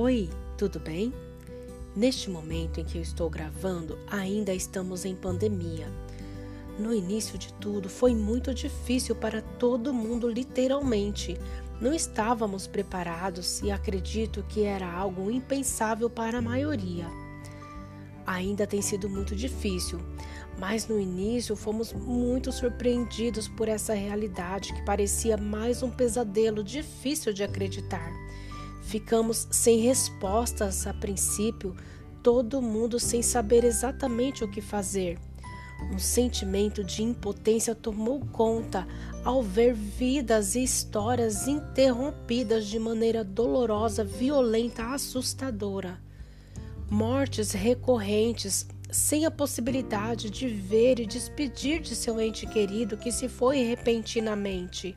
Oi, tudo bem? Neste momento em que eu estou gravando, ainda estamos em pandemia. No início de tudo, foi muito difícil para todo mundo, literalmente. Não estávamos preparados e acredito que era algo impensável para a maioria. Ainda tem sido muito difícil, mas no início fomos muito surpreendidos por essa realidade que parecia mais um pesadelo difícil de acreditar. Ficamos sem respostas a princípio, todo mundo sem saber exatamente o que fazer. Um sentimento de impotência tomou conta ao ver vidas e histórias interrompidas de maneira dolorosa, violenta, assustadora. Mortes recorrentes, sem a possibilidade de ver e despedir de seu ente querido que se foi repentinamente.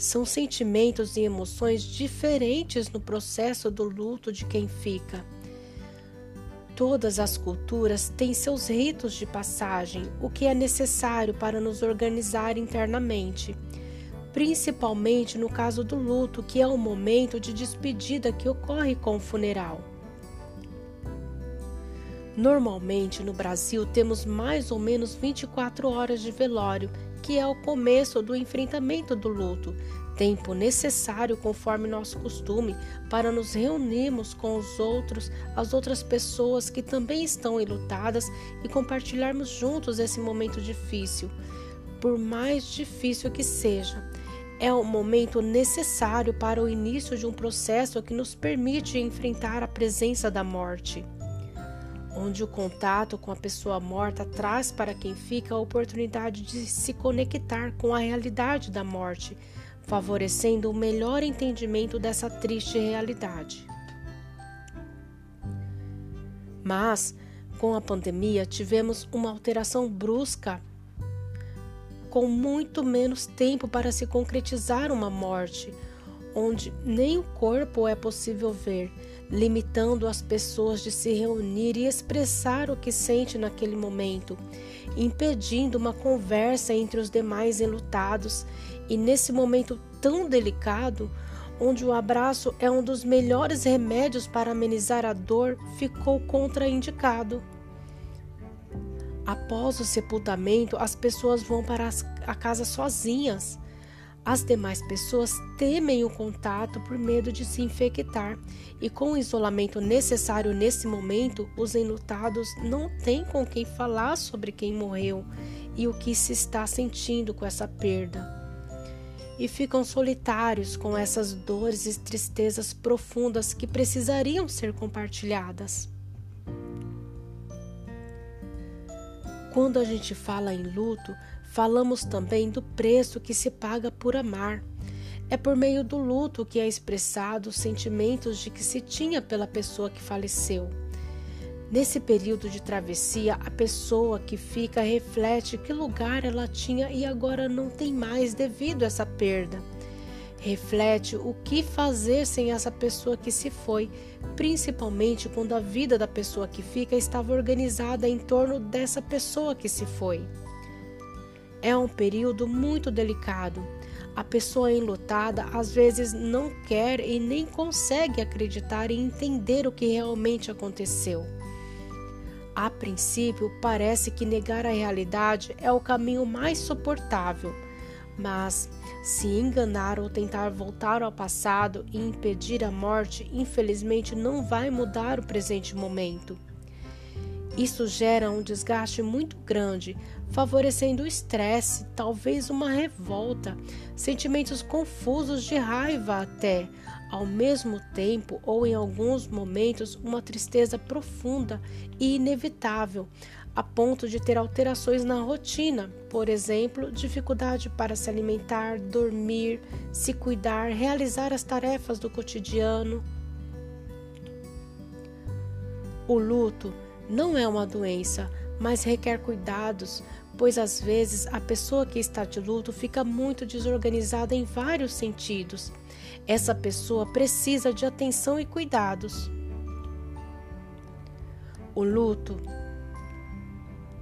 São sentimentos e emoções diferentes no processo do luto de quem fica. Todas as culturas têm seus ritos de passagem, o que é necessário para nos organizar internamente, principalmente no caso do luto, que é o momento de despedida que ocorre com o funeral. Normalmente no Brasil temos mais ou menos 24 horas de velório, que é o começo do enfrentamento do luto, tempo necessário conforme nosso costume para nos reunirmos com os outros, as outras pessoas que também estão enlutadas e compartilharmos juntos esse momento difícil. Por mais difícil que seja, é o momento necessário para o início de um processo que nos permite enfrentar a presença da morte onde o contato com a pessoa morta traz para quem fica a oportunidade de se conectar com a realidade da morte, favorecendo o melhor entendimento dessa triste realidade. Mas, com a pandemia, tivemos uma alteração brusca, com muito menos tempo para se concretizar uma morte, onde nem o corpo é possível ver, limitando as pessoas de se reunir e expressar o que sente naquele momento, impedindo uma conversa entre os demais enlutados e nesse momento tão delicado, onde o abraço é um dos melhores remédios para amenizar a dor, ficou contraindicado. Após o sepultamento, as pessoas vão para a casa sozinhas. As demais pessoas temem o contato por medo de se infectar, e com o isolamento necessário nesse momento, os enlutados não têm com quem falar sobre quem morreu e o que se está sentindo com essa perda e ficam solitários com essas dores e tristezas profundas que precisariam ser compartilhadas. Quando a gente fala em luto, falamos também do preço que se paga por amar. É por meio do luto que é expressado os sentimentos de que se tinha pela pessoa que faleceu. Nesse período de travessia, a pessoa que fica reflete que lugar ela tinha e agora não tem mais devido a essa perda. Reflete o que fazer sem essa pessoa que se foi, principalmente quando a vida da pessoa que fica estava organizada em torno dessa pessoa que se foi. É um período muito delicado. A pessoa enlutada às vezes não quer e nem consegue acreditar e entender o que realmente aconteceu. A princípio, parece que negar a realidade é o caminho mais suportável, mas se enganar ou tentar voltar ao passado e impedir a morte, infelizmente não vai mudar o presente momento. Isso gera um desgaste muito grande, favorecendo o estresse, talvez uma revolta, sentimentos confusos de raiva até, ao mesmo tempo ou em alguns momentos uma tristeza profunda e inevitável, a ponto de ter alterações na rotina, por exemplo, dificuldade para se alimentar, dormir, se cuidar, realizar as tarefas do cotidiano. O luto não é uma doença, mas requer cuidados, pois às vezes a pessoa que está de luto fica muito desorganizada em vários sentidos. Essa pessoa precisa de atenção e cuidados. O luto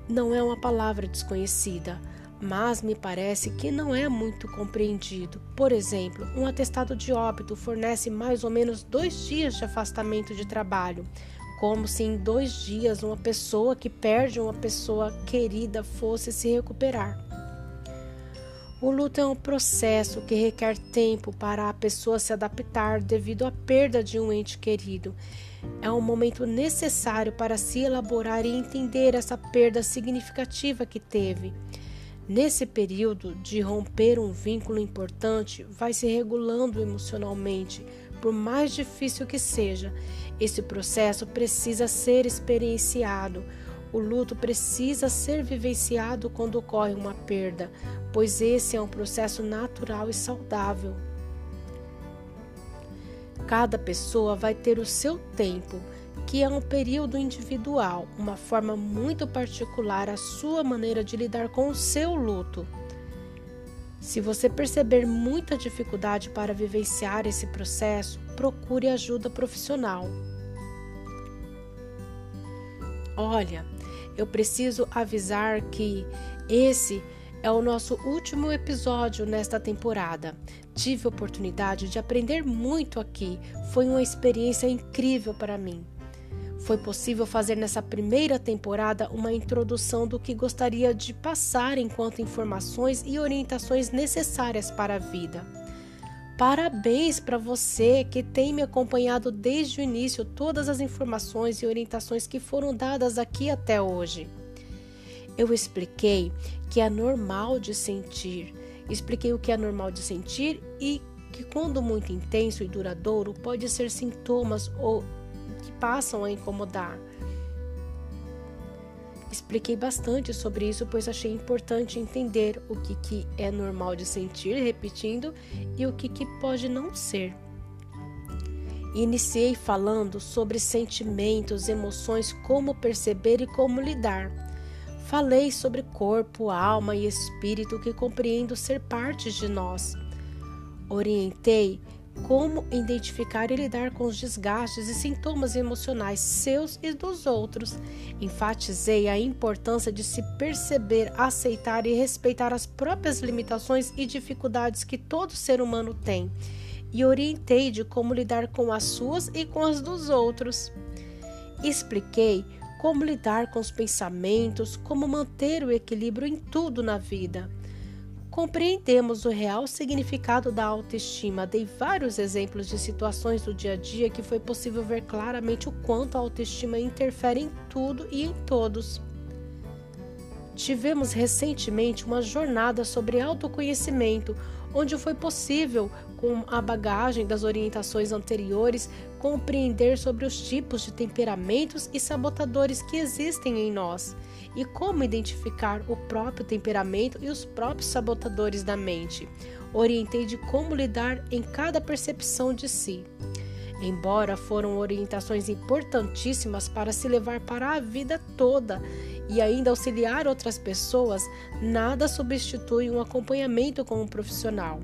não é uma palavra desconhecida. mas me parece que não é muito compreendido. Por exemplo, um atestado de óbito fornece mais ou menos dois dias de afastamento de trabalho, como se em dois dias uma pessoa que perde uma pessoa querida fosse se recuperar. O luto é um processo que requer tempo para a pessoa se adaptar devido à perda de um ente querido. É um momento necessário para se elaborar e entender essa perda significativa que teve. Nesse período de romper um vínculo importante, vai se regulando emocionalmente, por mais difícil que seja. Esse processo precisa ser experienciado. O luto precisa ser vivenciado quando ocorre uma perda, pois esse é um processo natural e saudável. Cada pessoa vai ter o seu tempo, que é um período individual, uma forma muito particular, a sua maneira de lidar com o seu luto. Se você perceber muita dificuldade para vivenciar esse processo, procure ajuda profissional. Olha, eu preciso avisar que esse é o nosso último episódio nesta temporada. Tive a oportunidade de aprender muito aqui. Foi uma experiência incrível para mim. Foi possível fazer nessa primeira temporada uma introdução do que gostaria de passar enquanto informações e orientações necessárias para a vida. Parabéns para você que tem me acompanhado desde o início, todas as informações e orientações que foram dadas aqui até hoje. Eu expliquei que é normal de sentir, expliquei o que é normal de sentir e que, quando muito intenso e duradouro, pode ser sintomas ou que passam a incomodar. Expliquei bastante sobre isso, pois achei importante entender o que, que é normal de sentir, repetindo, e o que, que pode não ser. Iniciei falando sobre sentimentos, emoções, como perceber e como lidar. Falei sobre corpo, alma e espírito que compreendo ser partes de nós. Orientei como identificar e lidar com os desgastes e sintomas emocionais seus e dos outros. Enfatizei a importância de se perceber, aceitar e respeitar as próprias limitações e dificuldades que todo ser humano tem, e orientei de como lidar com as suas e com as dos outros. Expliquei como lidar com os pensamentos, como manter o equilíbrio em tudo na vida compreendemos o real significado da autoestima. Dei vários exemplos de situações do dia a dia que foi possível ver claramente o quanto a autoestima interfere em tudo e em todos. Tivemos recentemente uma jornada sobre autoconhecimento, onde foi possível, com a bagagem das orientações anteriores, compreender sobre os tipos de temperamentos e sabotadores que existem em nós e como identificar o próprio temperamento e os próprios sabotadores da mente. Orientei de como lidar em cada percepção de si. Embora foram orientações importantíssimas para se levar para a vida toda e ainda auxiliar outras pessoas, nada substitui um acompanhamento com um profissional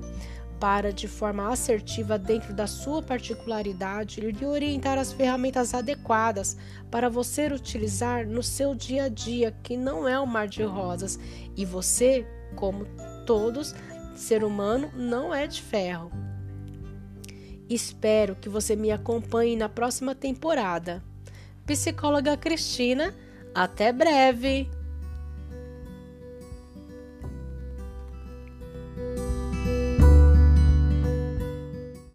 para, de forma assertiva, dentro da sua particularidade, lhe orientar as ferramentas adequadas para você utilizar no seu dia a dia, que não é um mar de rosas, e você, como todos, ser humano, não é de ferro. Espero que você me acompanhe na próxima temporada. Psicóloga Cristina, até breve!